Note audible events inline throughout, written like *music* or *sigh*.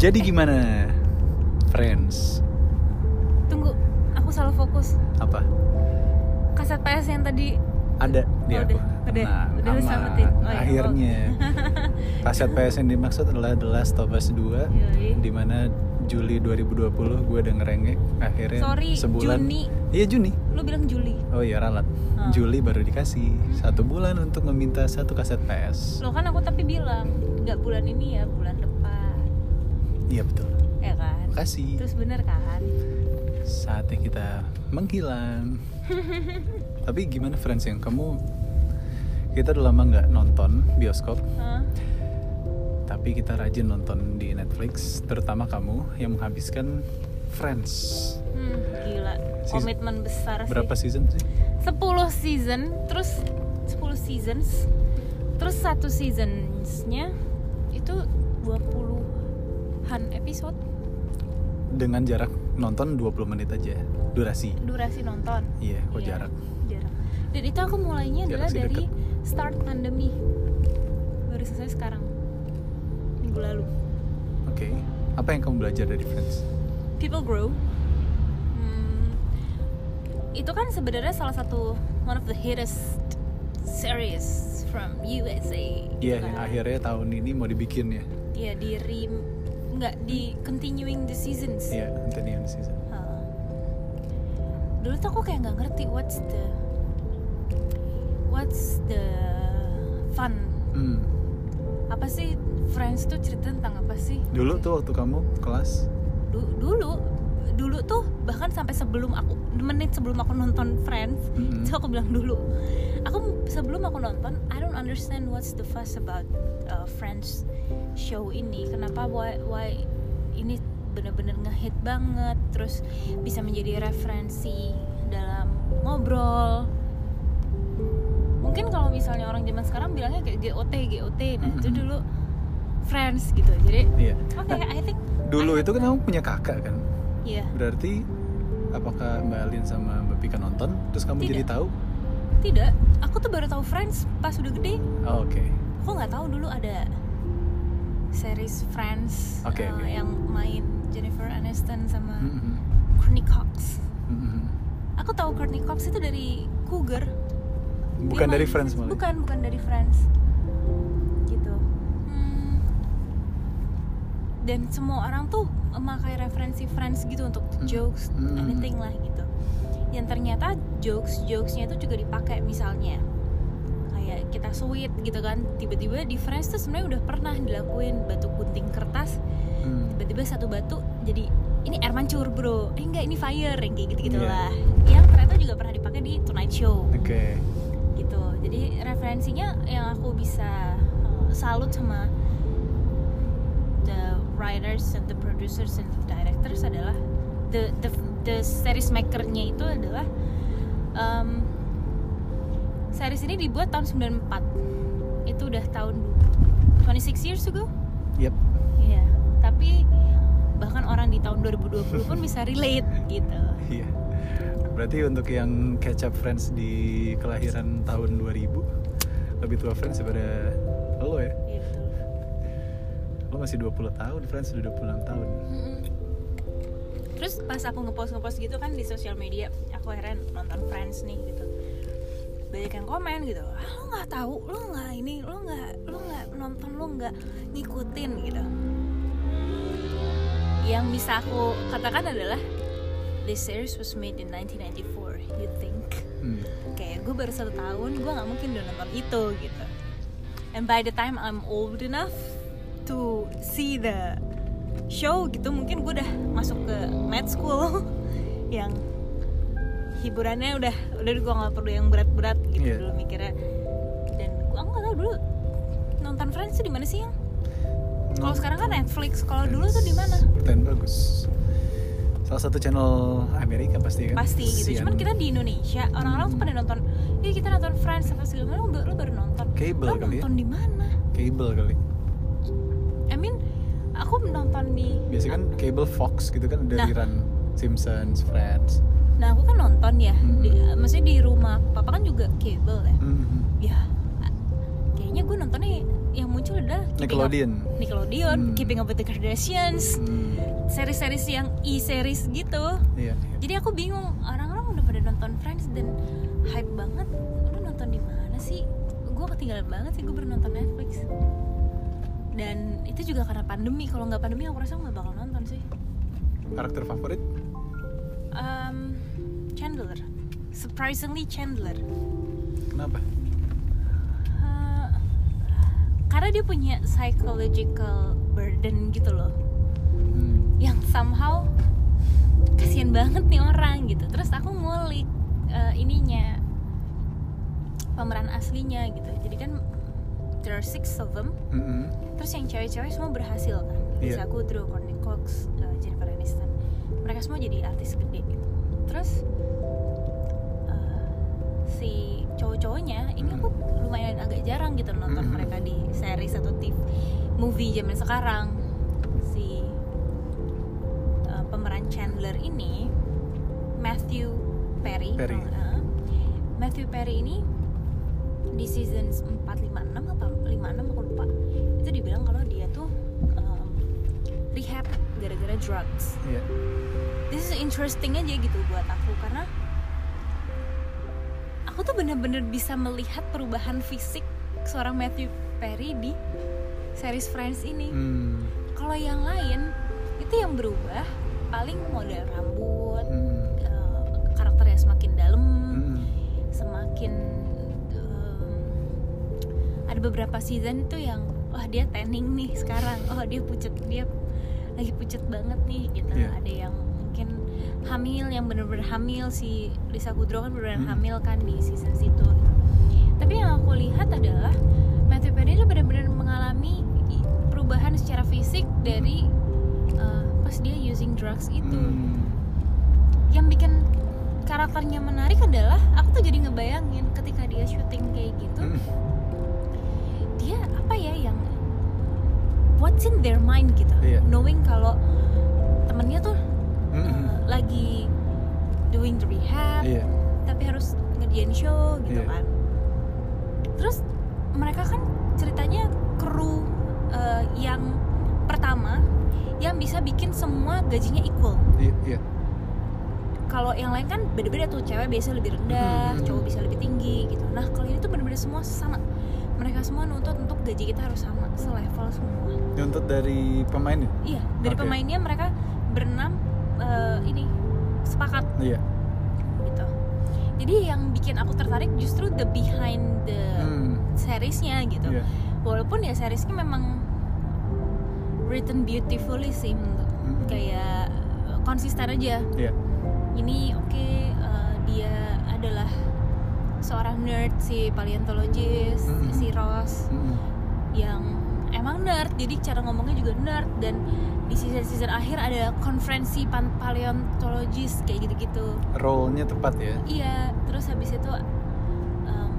Jadi gimana, friends? Tunggu, aku salah fokus. Apa? Kaset PS yang tadi Ada di Oh, aku. udah, udah, Tenang, udah selamatin. Oh, iya. Akhirnya. *laughs* Kaset PS yang dimaksud adalah The Last of Us 2 Yoi. di mana Juli 2020 gue udah ngerengek akhirnya Sorry, sebulan Juni. iya Juni Lu bilang Juli. oh iya ralat Ah. Juli baru dikasih satu bulan untuk meminta satu kaset PS Lo kan aku tapi bilang nggak bulan ini ya, bulan depan. iya betul Ya kan? makasih Terus bener kan? saatnya kita menghilang *laughs* tapi gimana friends yang kamu kita udah lama nggak nonton bioskop? Tapi kita rajin nonton di Netflix terutama kamu yang menghabiskan Friends Hmm, gila. Seas- Komitmen besar sih. berapa season sih 10 season, terus 10 seasons. Terus satu seasonsnya itu 20-an episode dengan jarak nonton 20 menit aja durasi durasi nonton. iya kok Iya, jarak jarak. Dan itu aku mulainya Jarak adalah dari deket. start pandemi. Baru selesai sekarang. Minggu lalu. oke apa yang kamu belajar dari Friends People Grow. Hmm, itu kan sebenarnya salah satu one of the hittest series from USA. gitu iya yang kan. akhirnya tahun ini mau dibikin ya Iya di re nggak di continuing the seasons. iya Anthony yang season Heeh. Dulu tuh aku kayak nggak ngerti what's the what's the fun. hmm. Apa sih Friends tuh cerita tentang apa sih? dulu tuh waktu kamu kelas Du- dulu dulu tuh bahkan sampai sebelum aku menit sebelum aku nonton Friends Mm-mm. itu aku bilang dulu aku sebelum aku nonton I don't understand what's the fuss about uh, Friends show ini kenapa why why ini bener-bener ngehit banget terus bisa menjadi referensi dalam ngobrol mungkin kalau misalnya orang zaman sekarang bilangnya kayak GOT GOT nah itu Mm-mm. dulu Friends gitu jadi iya oke I think dulu itu kan kamu punya kakak kan Iya, berarti apakah Mbak Alin sama Mbak Pika nonton terus kamu Tidak. jadi tahu tidak. Aku tuh baru tahu Friends pas udah gede. oh, oke Aku nggak tahu dulu ada series Friends Oke, uh, oke. yang main Jennifer Aniston sama Mm-mm. Courtney Cox. Mm-mm. Aku tahu Courtney Cox itu dari Cougar. Bukan dari Friends malah Bukan, bukan dari Friends. Gitu. Hmm. Dan semua orang tuh memakai referensi Friends gitu untuk Hmm. jokes, Hmm. anything lah gitu. Yang ternyata jokes jokesnya itu juga dipakai misalnya kayak kita sweet gitu kan tiba-tiba di Friends tuh sebenarnya udah pernah dilakuin batu gunting kertas Hmm. tiba-tiba satu batu jadi ini air mancur bro eh enggak ini fire yang kayak gitu gitulah yang ternyata juga pernah dipakai di Tonight Show oke gitu jadi referensinya yang aku bisa uh, salut sama the writers and the producers and the directors adalah the the the series makernya itu adalah um, series ini dibuat tahun 94 itu udah tahun 26 years ago yep Iya, tapi bahkan orang di tahun 2020 pun bisa relate gitu. Iya. Berarti untuk yang catch up Friends di kelahiran tahun 2000 lebih tua Friends daripada lo ya. Iya betul. Lo masih 20 tahun, Friends udah 26 tahun. Mm-mm. Terus pas aku ngepost ngepost gitu kan di sosial media, aku akhirnya nonton Friends nih gitu. Banyak yang komen gitu, ah, lo nggak tahu, lo nggak ini, lo nggak, lo nggak nonton, lo nggak ngikutin gitu. Yang bisa aku katakan adalah this series was made in 1994. You think? Hmm. kayak gue baru satu tahun gue nggak mungkin udah nonton itu gitu and by the time I'm old enough to see the show gitu mungkin gue udah masuk ke med school *laughs* yang hiburannya udah udah gue nggak perlu yang berat-berat gitu Iya. dulu mikirnya dan gue nggak tahu dulu nonton Friends tuh di mana sih yang kalau sekarang kan Netflix kalau dulu tuh di mana Pertanyaan bagus. Salah satu channel Amerika pasti kan? pasti gitu Sian. cuman kita di Indonesia orang-orang tuh pada nonton iya kita nonton Friends apa segala macam lo, baru- nonton Cable lo kali ya? nonton di mana cable kali. I mean aku nonton di Biasanya kan cable Fox gitu kan udah Nah. rerun Simpsons, Friends. nah aku kan nonton ya Hmm. di, maksudnya di rumah papa kan juga cable ya Mhm. ya Keeping Up- Nickelodeon. Nickelodeon, Hmm. Keeping Up with the Kardashians, Hmm, series-series yang e-series gitu. iya. iya. Jadi aku bingung orang-orang udah pada nonton Friends dan hype banget. Lu nonton di mana sih? Gue ketinggalan banget sih gue baru nonton Netflix. Dan itu juga karena pandemi. Kalau nggak pandemi aku rasa nggak bakal nonton sih. Karakter favorit? Um, Chandler, surprisingly Chandler. Kenapa? Uh, karena dia punya psychological burden gitu loh, Hmm. Yang somehow kasihan banget nih orang gitu. Terus aku ngulik uh, ininya pemeran aslinya gitu. Jadi kan there are six of them. Mm-mm. Terus yang cewek-cewek semua berhasil kan. Iya. Lisa Kudrow, Courtney Cox, uh, Jennifer Aniston. Mereka semua jadi artis gede. gitu. Terus uh, si cowok-cowoknya ini aku lumayan agak jarang gitu nonton Mhm. mereka di series atau TV movie zaman sekarang. Chandler ini Matthew Perry. Perry. Uh, Matthew Perry ini di season 4 5 6 apa 5 6 aku lupa. Itu dibilang kalau dia tuh um, rehab gara-gara drugs. Iya. This is interesting aja gitu buat aku karena aku tuh bener-bener bisa melihat perubahan fisik seorang Matthew Perry di series Friends ini. Hmm. Kalau yang lain itu yang berubah paling model rambut, Hmm. eh, karakternya semakin dalam, Hmm. semakin em, ada beberapa season itu yang wah dia tanning nih sekarang, oh dia pucet dia lagi pucet banget nih gitu. Iya. Ada yang mungkin hamil yang bener-bener hamil si Lisa Kudrow kan bener-bener Hmm. hamil kan di season situ. Tapi yang aku lihat adalah Matthew Perry itu benar-benar mengalami perubahan secara fisik dari uh, pas dia using drugs itu. Hmm. Yang bikin karakternya menarik adalah aku tuh jadi ngebayangin ketika dia syuting kayak gitu, Hmm. dia apa ya yang what's in their mind gitu, Iya. knowing kalau temennya tuh Hmm. uh, lagi doing the rehab, Iya. tapi harus ngerjain show gitu Iya. kan terus mereka kan ceritanya kru uh, yang pertama yang bisa bikin semua gajinya equal Iya. Iya. kalau yang lain kan beda-beda tuh cewek biasa lebih rendah Mhm. cowok bisa lebih tinggi gitu nah kalau ini tuh bener-bener semua sama mereka semua nuntut untuk gaji kita harus sama selevel semua Nuntut dari pemain ya? iya dari Oke. pemainnya mereka berenam uh, ini sepakat Iya. gitu jadi yang bikin aku tertarik justru the behind the Hmm. seriesnya gitu Iya. walaupun ya seriesnya memang written beautifully sih menurut Hmm. kayak uh, konsisten aja Iya. ini oke uh, dia adalah seorang nerd si paleontologis Mhm. si Ross Hmm. yang emang nerd jadi cara ngomongnya juga nerd dan di season season akhir ada konferensi pan- paleontologis kayak gitu-gitu Role-nya tepat ya. Iya, terus habis itu um,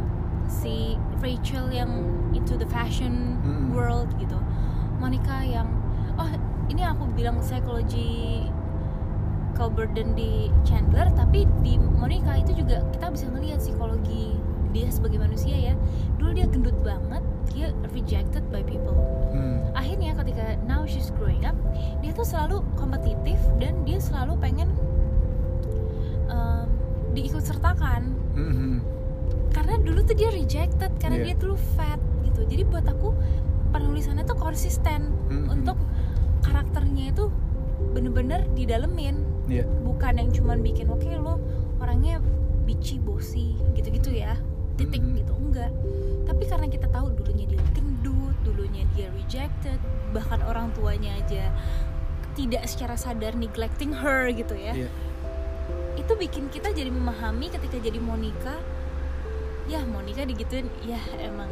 si Rachel yang into the fashion Mm-mm. world gitu, Monica yang oh ini aku bilang psikologi burden di Chandler, tapi di Monica itu juga kita bisa ngelihat psikologi dia sebagai manusia ya. Dulu dia gendut banget, dia rejected by people. Hmm. Akhirnya ketika now she's growing up, dia tuh selalu kompetitif dan dia selalu pengen um, diikut sertakan Hmm. karena dulu tuh dia rejected karena Iya. dia dulu fat gitu jadi buat aku penulisannya tuh konsisten Mhm. untuk karakternya itu bener-bener didalemin Iya. bukan yang cuman bikin oke lo orangnya bitchy bossy gitu-gitu ya titik Mhm. gitu enggak tapi karena kita tahu dulunya dia gendut dulunya dia rejected bahkan orang tuanya aja tidak secara sadar neglecting her gitu ya Iya. itu bikin kita jadi memahami ketika jadi Monica ya Monica digituin ya emang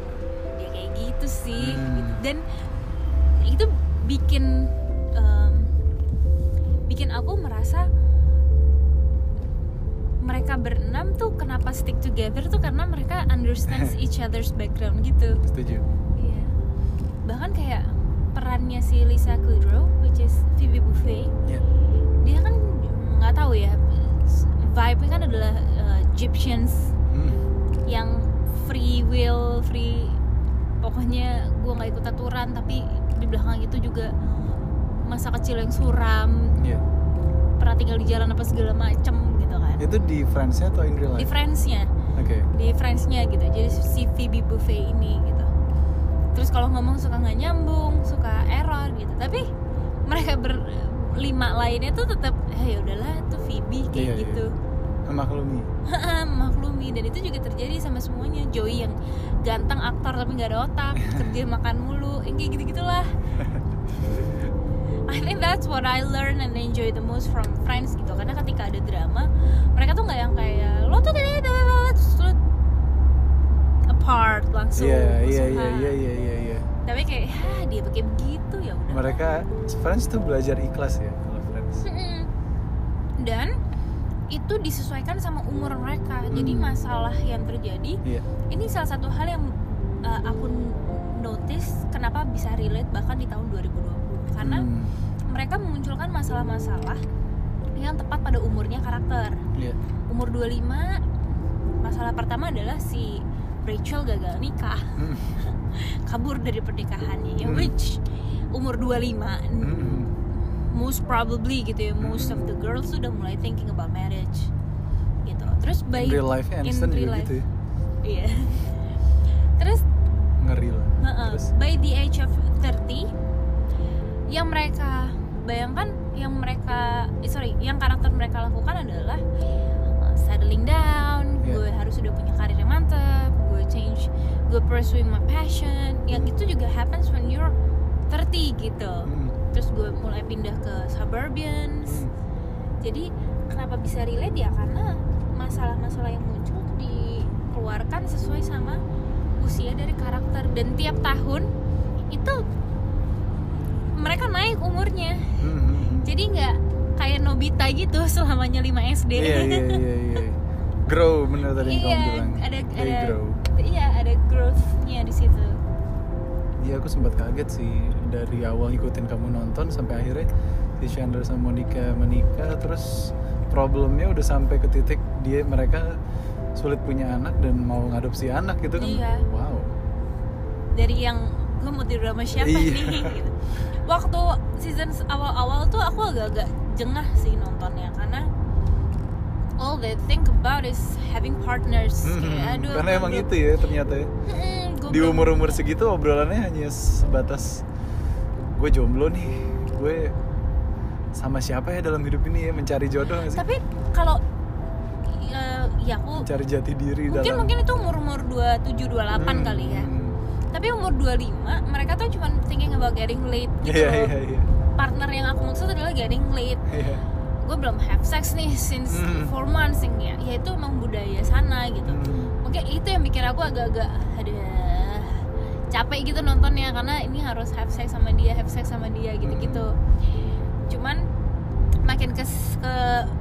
dia kayak gitu sih Hmm. gitu. dan itu bikin em, bikin aku merasa mereka berenam tuh kenapa stick together tuh karena mereka understands *laughs* each other's background gitu Setuju. Iya. bahkan kayak perannya si Lisa Kudrow which is Phoebe Buffay Iya. dia kan nggak tahu ya vibe kan adalah uh, Egyptians Hmm. yang free will free pokoknya gue nggak ikut aturan tapi di belakang itu juga masa kecil yang suram. Iya. pernah tinggal di jalan apa segala macem gitu kan. Itu di Friends-nya atau in real di life? Friends-nya Oke. di Friends-nya gitu. Jadi si Phoebe Buffet ini gitu. Terus kalau ngomong suka nggak nyambung suka error gitu. Tapi mereka berlima lainnya tuh tetap eh ya udahlah tuh Phoebe kayak Iya, iya. gitu. Maklumi. maklumi. Dan itu juga terjadi sama semuanya. Joey yang ganteng aktor tapi nggak ada otak *laughs* kerja makan mulu. Yang kayak gitu gitulah *laughs* I think that's what I learn and enjoy the most from Friends gitu karena ketika ada drama mereka tuh nggak yang kayak lo tuh terus lo apart langsung Iya, iya, iya, iya, iya, iya, iya. tapi kayak ya dia pakai begitu ya udah Mereka Friends tuh belajar ikhlas ya kalau Friends. Dan itu disesuaikan sama umur mereka jadi Hmm. masalah yang terjadi Iya. ini salah satu hal yang uh, aku notice kenapa bisa relate bahkan di tahun 2020 karena Hmm, mereka memunculkan masalah-masalah yang tepat pada umurnya karakter Iya. umur 25 masalah pertama adalah si Rachel gagal nikah Hmm, *laughs* kabur dari pernikahannya ya Hmm. which umur 25 hmm, most probably gitu ya most of the girls tuh udah mulai thinking about marriage gitu terus by In real life-nya in real life. gitu ya. iya *laughs* terus Ngeri lah. Heeh. Terus by the age of 30 yang mereka bayangkan yang mereka eh, sorry yang karakter mereka lakukan adalah uh, settling down Yeah. gue harus udah punya karir yang mantap gue change gue pursuing my passion yang itu juga happens when you're 30 gitu. Hmm, terus gue mulai pindah ke suburbians. Hmm. jadi kenapa bisa relate ya? Karena masalah-masalah yang muncul dikeluarkan sesuai sama usia dari karakter. Dan tiap tahun itu mereka naik umurnya Hmm, jadi nggak kayak Nobita gitu *laughs* selamanya 5 SD Iya, iya, iya, iya. Grow bener tadi Iya, kamu bilang. ada They ada grow. iya ada growth-nya di situ Iya aku sempat kaget sih dari awal ngikutin kamu nonton sampai akhirnya si Chandler sama Monica menikah terus problemnya udah sampai ke titik dia mereka sulit punya anak dan mau ngadopsi anak gitu kan Iya. wow dari yang gue mau tidur sama siapa Iya. nih gitu. *laughs* waktu season awal-awal tuh aku agak-agak jengah sih nontonnya karena all they think about is having partners kayak aduh Hmm, karena emang aduh. itu ya ternyata ya Mm, gua di belum- umur umur segitu obrolannya hanya sebatas gue jomblo nih gue sama siapa ya dalam hidup ini ya mencari jodoh sih tapi kalau ya, ya aku mencari jati diri mungkin dalam mungkin itu umur umur 27 28 Hmm, kali ya hmm. Tapi umur 25 mereka tuh cuma thinking about getting late gitu iya loh. iya iya. Partner yang aku maksud adalah getting late iya. Gue belum have sex nih since Hmm. four months ya, ya itu emang budaya sana gitu. Hmm. mungkin itu yang bikin aku agak-agak ada capek gitu nontonnya karena ini harus have sex sama dia have sex sama dia gitu-gitu. Cuman makin ke, ke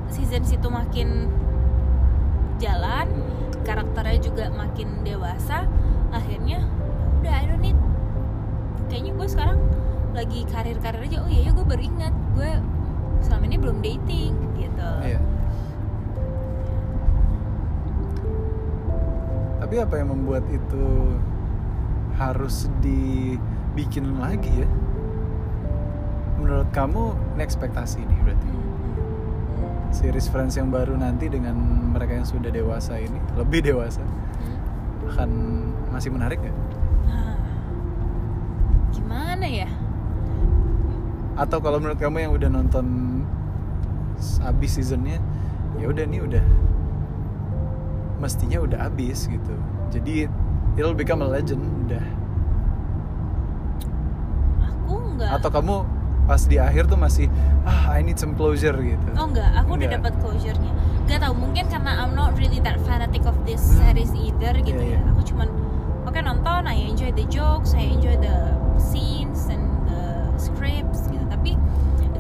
season situ makin jalan karakternya juga makin dewasa akhirnya kayaknya gue sekarang lagi karir-karir aja oh iya ya gue baru ingat gue selama ini belum dating gitu Iya. Tapi apa yang membuat itu harus dibikin lagi ya? Menurut kamu, ini ekspektasi nih berarti. Series Friends yang baru nanti dengan mereka yang sudah dewasa ini, lebih dewasa, Hmm. akan masih menarik gak? Gimana ya Atau kalau menurut kamu yang udah nonton s- abis seasonnya, ya udah nih udah mestinya udah abis gitu. Jadi it'll become a legend udah. aku nggak Atau kamu pas di akhir tuh masih ah I need some closure gitu. oh nggak aku udah Nggak. dapat closure-nya nggak tahu mungkin karena I'm not really that fanatic of this Hmm. series either gitu Iya, ya iya. aku cuman oke nonton I enjoy the jokes I enjoy the scenes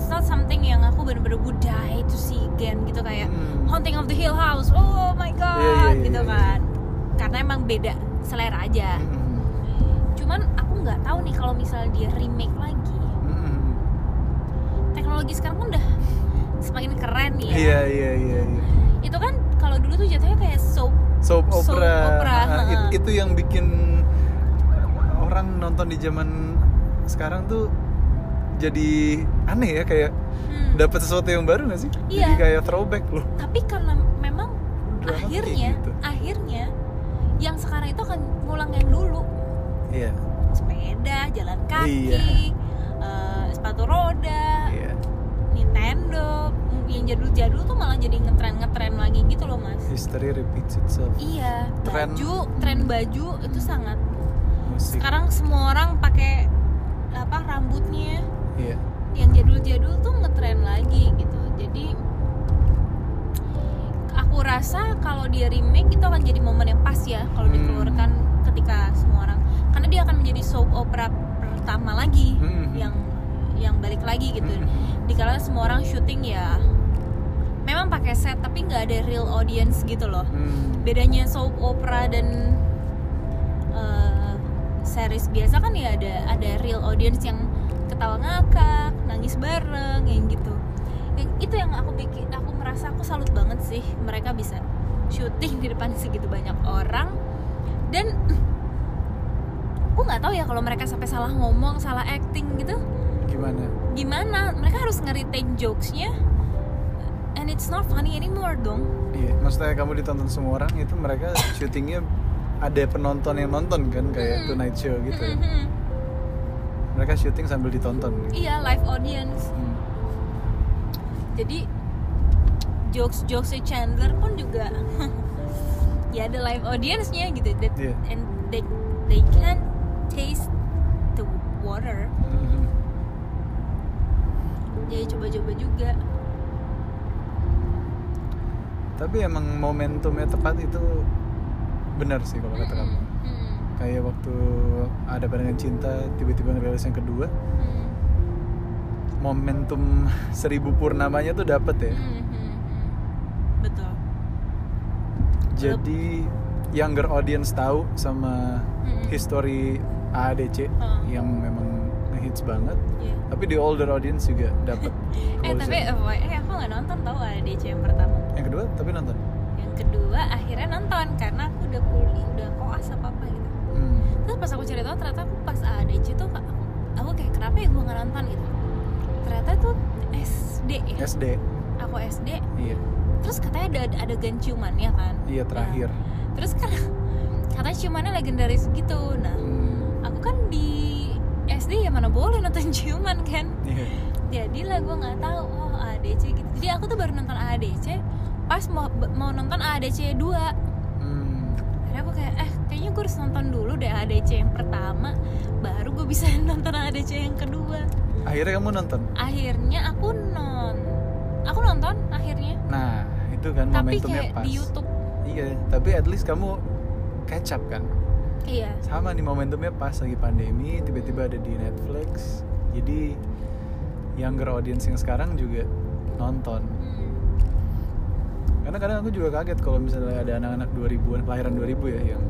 it's not something yang aku bener-bener would die to see again gitu kayak Hmm. Haunting of the Hill House oh my god Iya, iya, iya, gitu iya. kan karena emang beda selera aja Mm-mm. cuman aku nggak tahu nih kalau misalnya dia remake lagi Mm-mm. teknologi sekarang udah semakin keren ya Iya iya iya. iya. itu kan kalau dulu tuh jatuhnya kayak soap Soap opera. Soap opera, Ah, it- itu yang bikin orang nonton di zaman sekarang tuh jadi aneh ya kayak Hmm. dapat sesuatu yang baru gak sih? Jadi Iya. kayak throwback loh. tapi karena memang Drama akhirnya gitu. akhirnya yang sekarang itu akan ngulang yang dulu Iya. sepeda jalan kaki Iya. eh, sepatu roda Iya. Nintendo yang jadul-jadul tuh malah jadi ngetren-ngetren lagi gitu loh mas History repeats itself. iya Tren- baju tren baju itu sangat Musik. sekarang semua orang pakai apa rambutnya Iya. yang jadul-jadul tuh ngetren lagi gitu jadi aku rasa kalau dia remake itu akan jadi momen yang pas ya kalau Hmm. dikeluarkan ketika semua orang karena dia akan menjadi soap opera pertama lagi Hmm. yang yang balik lagi gitu Hmm. dikala semua orang syuting ya memang pakai set tapi nggak ada real audience gitu loh Hmm. bedanya soap opera dan eh, series biasa kan ya ada ada real audience yang ketawa ngakak nangis bareng yang gitu yang itu yang aku bikin aku merasa aku salut banget sih mereka bisa syuting di depan segitu banyak orang dan aku nggak tahu ya kalau mereka sampai salah ngomong salah acting gitu Gimana? gimana mereka harus nge-retain jokesnya and it's not funny anymore dong Iya. Maksudnya kamu ditonton semua orang itu mereka syutingnya ada penonton yang nonton kan kayak Mm. Tonight Show gitu. Mm-mm. Mereka syuting sambil ditonton. iya live audience Hmm. jadi jokes jokesnya Chandler pun juga *laughs* ya ada live audience-nya gitu that, Iya. and they they can taste the water Mhm. jadi coba-coba juga Tapi emang momentumnya tepat itu benar sih kalau kata kamu. Mm-mm. Mm-mm. Kayak waktu ada barengan cinta tiba-tiba ngerilis yang kedua, momentum seribu purnamanya tuh dapet ya. Mm, mm, mm. betul Jadi younger audience tahu sama Mm-mm. history AADC Oh. yang memang ngehits banget. Iya. Tapi di older audience juga dapat. *laughs* eh tapi eh aku nggak nonton tau ADC yang pertama yang kedua tapi nonton. yang kedua akhirnya nonton karena aku udah kuliah udah koas apa apa gitu Hmm. terus pas aku cari tahu ternyata aku pas ADC tuh aku, aku kayak kenapa ya gue nggak nonton gitu ternyata tuh SD ya SD. aku SD Iya. terus katanya ada ada adegan ciumannya kan Iya terakhir. Nah, terus kan *laughs* katanya ciumannya legendaris gitu nah Hmm. aku kan di SD ya mana boleh nonton *laughs* ciuman kan Iya. jadi lah gue nggak tahu oh ADC gitu jadi aku tuh baru nonton ADC pas mau mau nonton ADC 2 Hmm. akhirnya aku kayak eh kayaknya gue harus nonton dulu deh ADC yang pertama baru gue bisa *laughs* nonton ADC yang kedua Akhirnya kamu nonton. akhirnya aku non aku nonton akhirnya Nah, itu kan tapi momentumnya kayak pas. di YouTube Iya, tapi at least kamu catch up kan. iya Sama nih momentumnya pas lagi pandemi, tiba-tiba ada di Netflix. Jadi younger audience yang sekarang juga nonton. Hmm. Karena kadang aku juga kaget kalau misalnya ada anak-anak 2000-an, kelahiran 2000 ya yang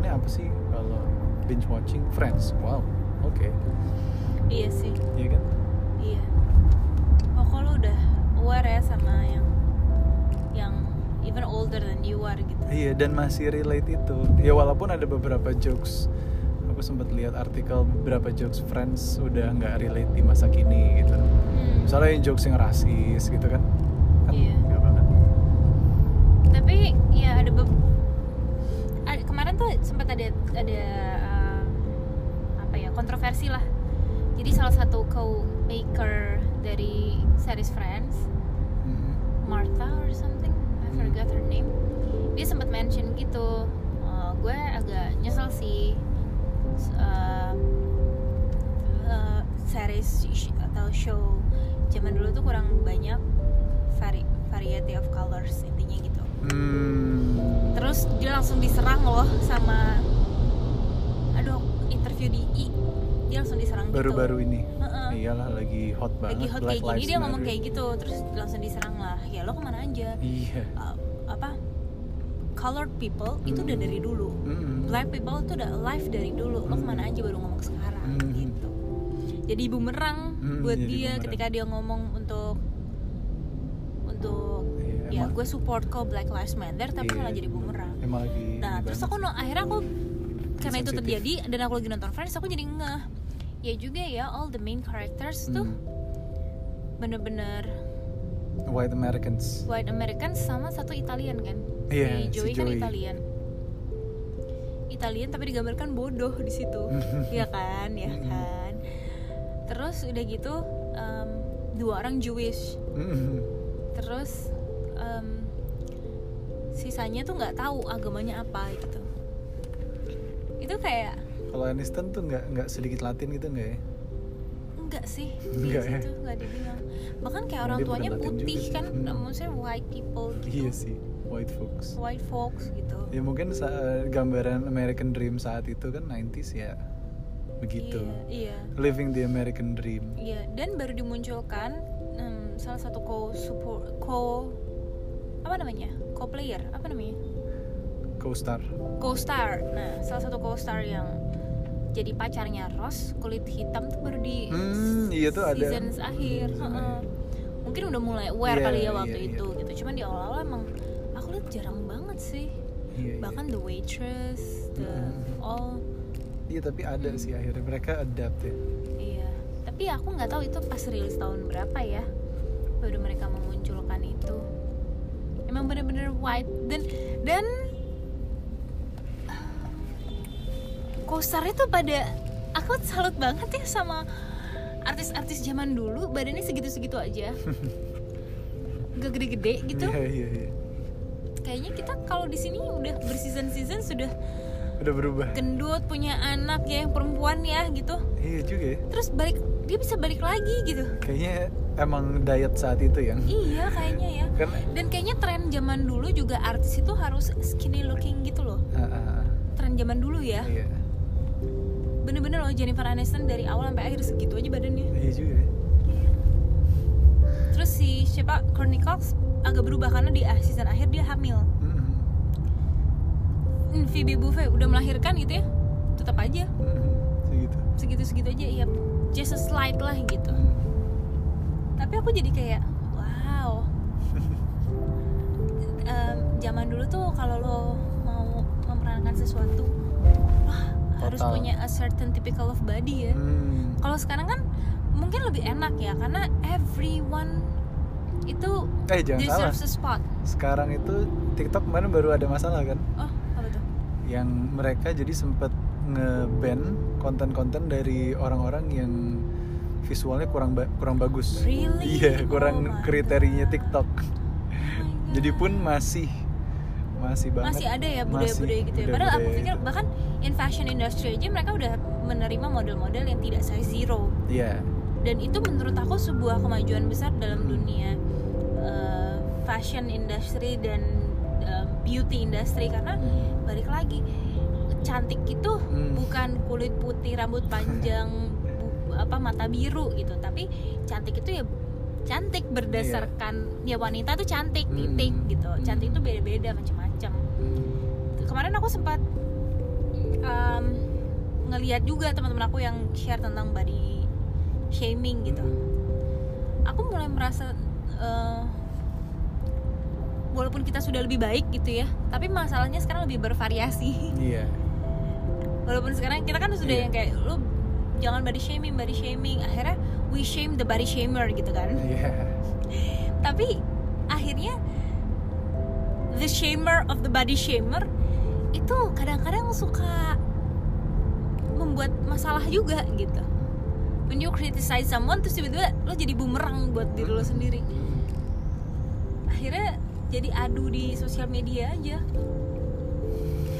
nontonnya apa sih kalau binge watching Friends? Wow. Oke. iya sih Iya kan? iya oh kalau udah aware ya sama yang yang even older than you are gitu Iya dan masih relate itu. Ya walaupun ada beberapa jokes aku sempat lihat artikel beberapa jokes Friends udah nggak relate di masa kini gitu. Hmm. Misalnya yang jokes yang rasis gitu. Kan ada uh, apa ya kontroversi lah jadi salah satu co-maker dari series Friends Mhm. Martha or something I Hmm. forgot her name dia sempat mention gitu "Eh, gue agak nyesel sih uh, uh, series atau show zaman dulu tuh kurang banyak vari variety of colors intinya gitu Hmm. terus dia langsung diserang loh sama aduh interview di I dia langsung diserang Baru-baru ini. gitu Heeh. Iyalah lagi hot banget. lagi hot Black kayak gini dia ngomong Matter. kayak gitu terus langsung diserang lah ya lo ke mana aja Iya. Uh, apa colored people itu udah dari dulu Mm-mm. black people itu udah alive dari dulu lo Hmm. ke mana aja baru ngomong sekarang Hmm. gitu jadi bumerang Hmm, buat jadi dia bumerang. ketika dia ngomong untuk untuk Iya, ya gue support kok Black Lives Matter tapi Iya. malah jadi bumerang Emang lagi. nah terus aku no, akhirnya aku karena itu terjadi dan aku lagi nonton Friends aku jadi ngeh. Ya juga ya all the main characters tuh Hmm. bener-bener White Americans. white American sama satu Italian kan? Iya, si si Joey kan Joey. Italian. Italian tapi digambarkan bodoh di situ. *laughs* Ya kan? Ya kan? Terus udah gitu em, dua orang Jewish. Mm-mm. terus em, sisanya tuh nggak tahu agamanya apa gitu itu kayak Kalau Aniston tuh nggak nggak sedikit Latin gitu nggak ya? enggak sih Enggak di ya? situ nggak dibilang bahkan kayak orang tuanya juga putih kan Hmm. maksudnya white people gitu Iya sih, white folks. white folks gitu Ya mungkin sa- gambaran American Dream saat itu kan 90s ya begitu. iya iya Living the American Dream. Iya, dan baru dimunculkan em, salah satu co support co apa namanya? Co-player, apa namanya? Co-star. Co-star. Nah, salah satu co-star yang jadi pacarnya Ross kulit hitam tuh baru di Hmm, iya tuh ada. season akhir. Heeh. akhir. Mungkin udah mulai aware Iya, kali ya iya, waktu iya. itu gitu. Cuman di awal-awal emang aku lihat jarang banget sih. Iya, iya. Bahkan the waitress, the Mm-mm. all Iya tapi ada Hmm. sih akhirnya mereka adapt ya. Iya, tapi aku nggak tahu itu pas rilis tahun berapa ya baru mereka memunculkan itu. Emang bener-bener white dan dan co-starnya tuh pada aku salut banget ya sama artis-artis zaman dulu badannya segitu-segitu aja gak *laughs* gede-gede gitu Iya iya iya. kayaknya kita kalau di sini udah berseason-season sudah Udah berubah. gendut punya anak ya yang perempuan ya gitu Iya juga ya. terus balik dia bisa balik lagi gitu Kayaknya emang diet saat itu yang. iya kayaknya ya Karena dan kayaknya tren zaman dulu juga artis itu harus skinny looking gitu loh Ah, ah, ah. tren zaman dulu ya iya. Bener-bener loh Jennifer Aniston dari awal sampai akhir segitu aja badannya Iya juga. ya. terus si siapa Courtney Cox agak berubah karena di ah, season akhir dia hamil Mm-mm. Hmm, Phoebe Buffay udah melahirkan gitu ya tetap aja Mm-mm. Segitu. segitu-segitu aja ya just a slight lah gitu Mm. tapi aku jadi kayak wow *laughs* Em, zaman dulu tuh kalau lo mau memerankan sesuatu harus punya a certain typical of body ya Hmm. kalau sekarang kan mungkin lebih enak ya karena everyone itu Eh jangan salah. deserves a spot Sekarang itu TikTok kemarin baru ada masalah kan? oh apa tuh Yang mereka jadi sempet nge-ban konten-konten dari orang-orang yang visualnya kurang ba- kurang bagus. Really? Iya, Oh kurang my kriterinya TikTok. Oh. Jadi pun masih masih banget. masih ada ya budaya-budaya gitu ya padahal aku pikir bahkan in fashion industry aja mereka udah menerima model-model yang tidak size zero Iya. dan itu menurut aku sebuah kemajuan besar dalam Hmm. dunia uh, fashion industry dan uh, beauty industry karena Hmm. balik lagi cantik itu Hmm. bukan kulit putih rambut panjang *laughs* bu- apa mata biru gitu tapi cantik itu ya cantik berdasarkan ya wanita tuh cantik Hmm. titik gitu cantik Hmm. itu beda-beda Hmm. Kemarin aku sempat um, ngeliat juga teman-teman aku yang share tentang body shaming gitu aku mulai merasa uh, walaupun kita sudah lebih baik gitu ya tapi masalahnya sekarang lebih bervariasi Iya. walaupun sekarang kita kan sudah Iya. yang kayak lu jangan body shaming body shaming akhirnya we shame the body shamer gitu kan Iya. tapi akhirnya the shamer of the body shamer itu kadang-kadang suka membuat masalah juga gitu when you criticize someone terus tiba-tiba lo jadi bumerang buat diri lo sendiri akhirnya jadi adu di sosial media aja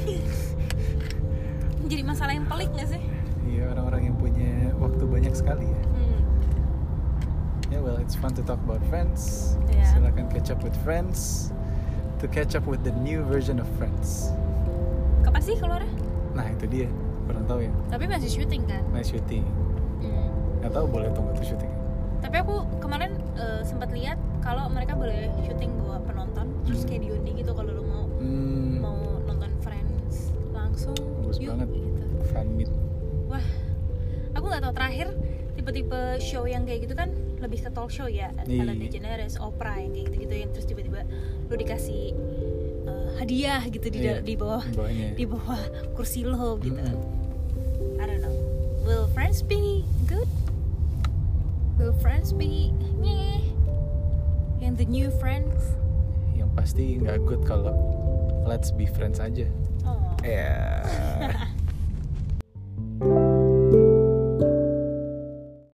*laughs* jadi masalah yang pelik gak sih Iya orang-orang yang punya waktu banyak sekali ya. hmm. Ya well, it's fun to talk about Friends. Iya. Silakan catch up with Friends. To catch up with the new version of Friends. kapan sih keluarnya Nah itu dia, kurang tahu ya. tapi masih syuting kan Nah syuting. hmm. Nggak tahu boleh tunggu tuh syuting. tapi aku kemarin eh, sempat lihat kalau mereka boleh syuting bawa penonton terus kayak diundi gitu kalau lo mau Hmm, mau nonton Friends langsung Bagus yuk banget. gitu fan meet. wah aku nggak tahu terakhir tipe-tipe show yang kayak gitu kan lebih ke talk show ya Iya. Ellen DeGeneres, Oprah yang kayak gitu-gitu yang terus tiba-tiba lu dikasih eh, hadiah gitu di Iya, di bawah di bawahnya. di bawah kursi lo gitu. Mm-mm. I don't know. Will friends be good? Will friends be nyeh and the new friends? Yang pasti nggak good kalau let's be friends aja. Oh ya *laughs*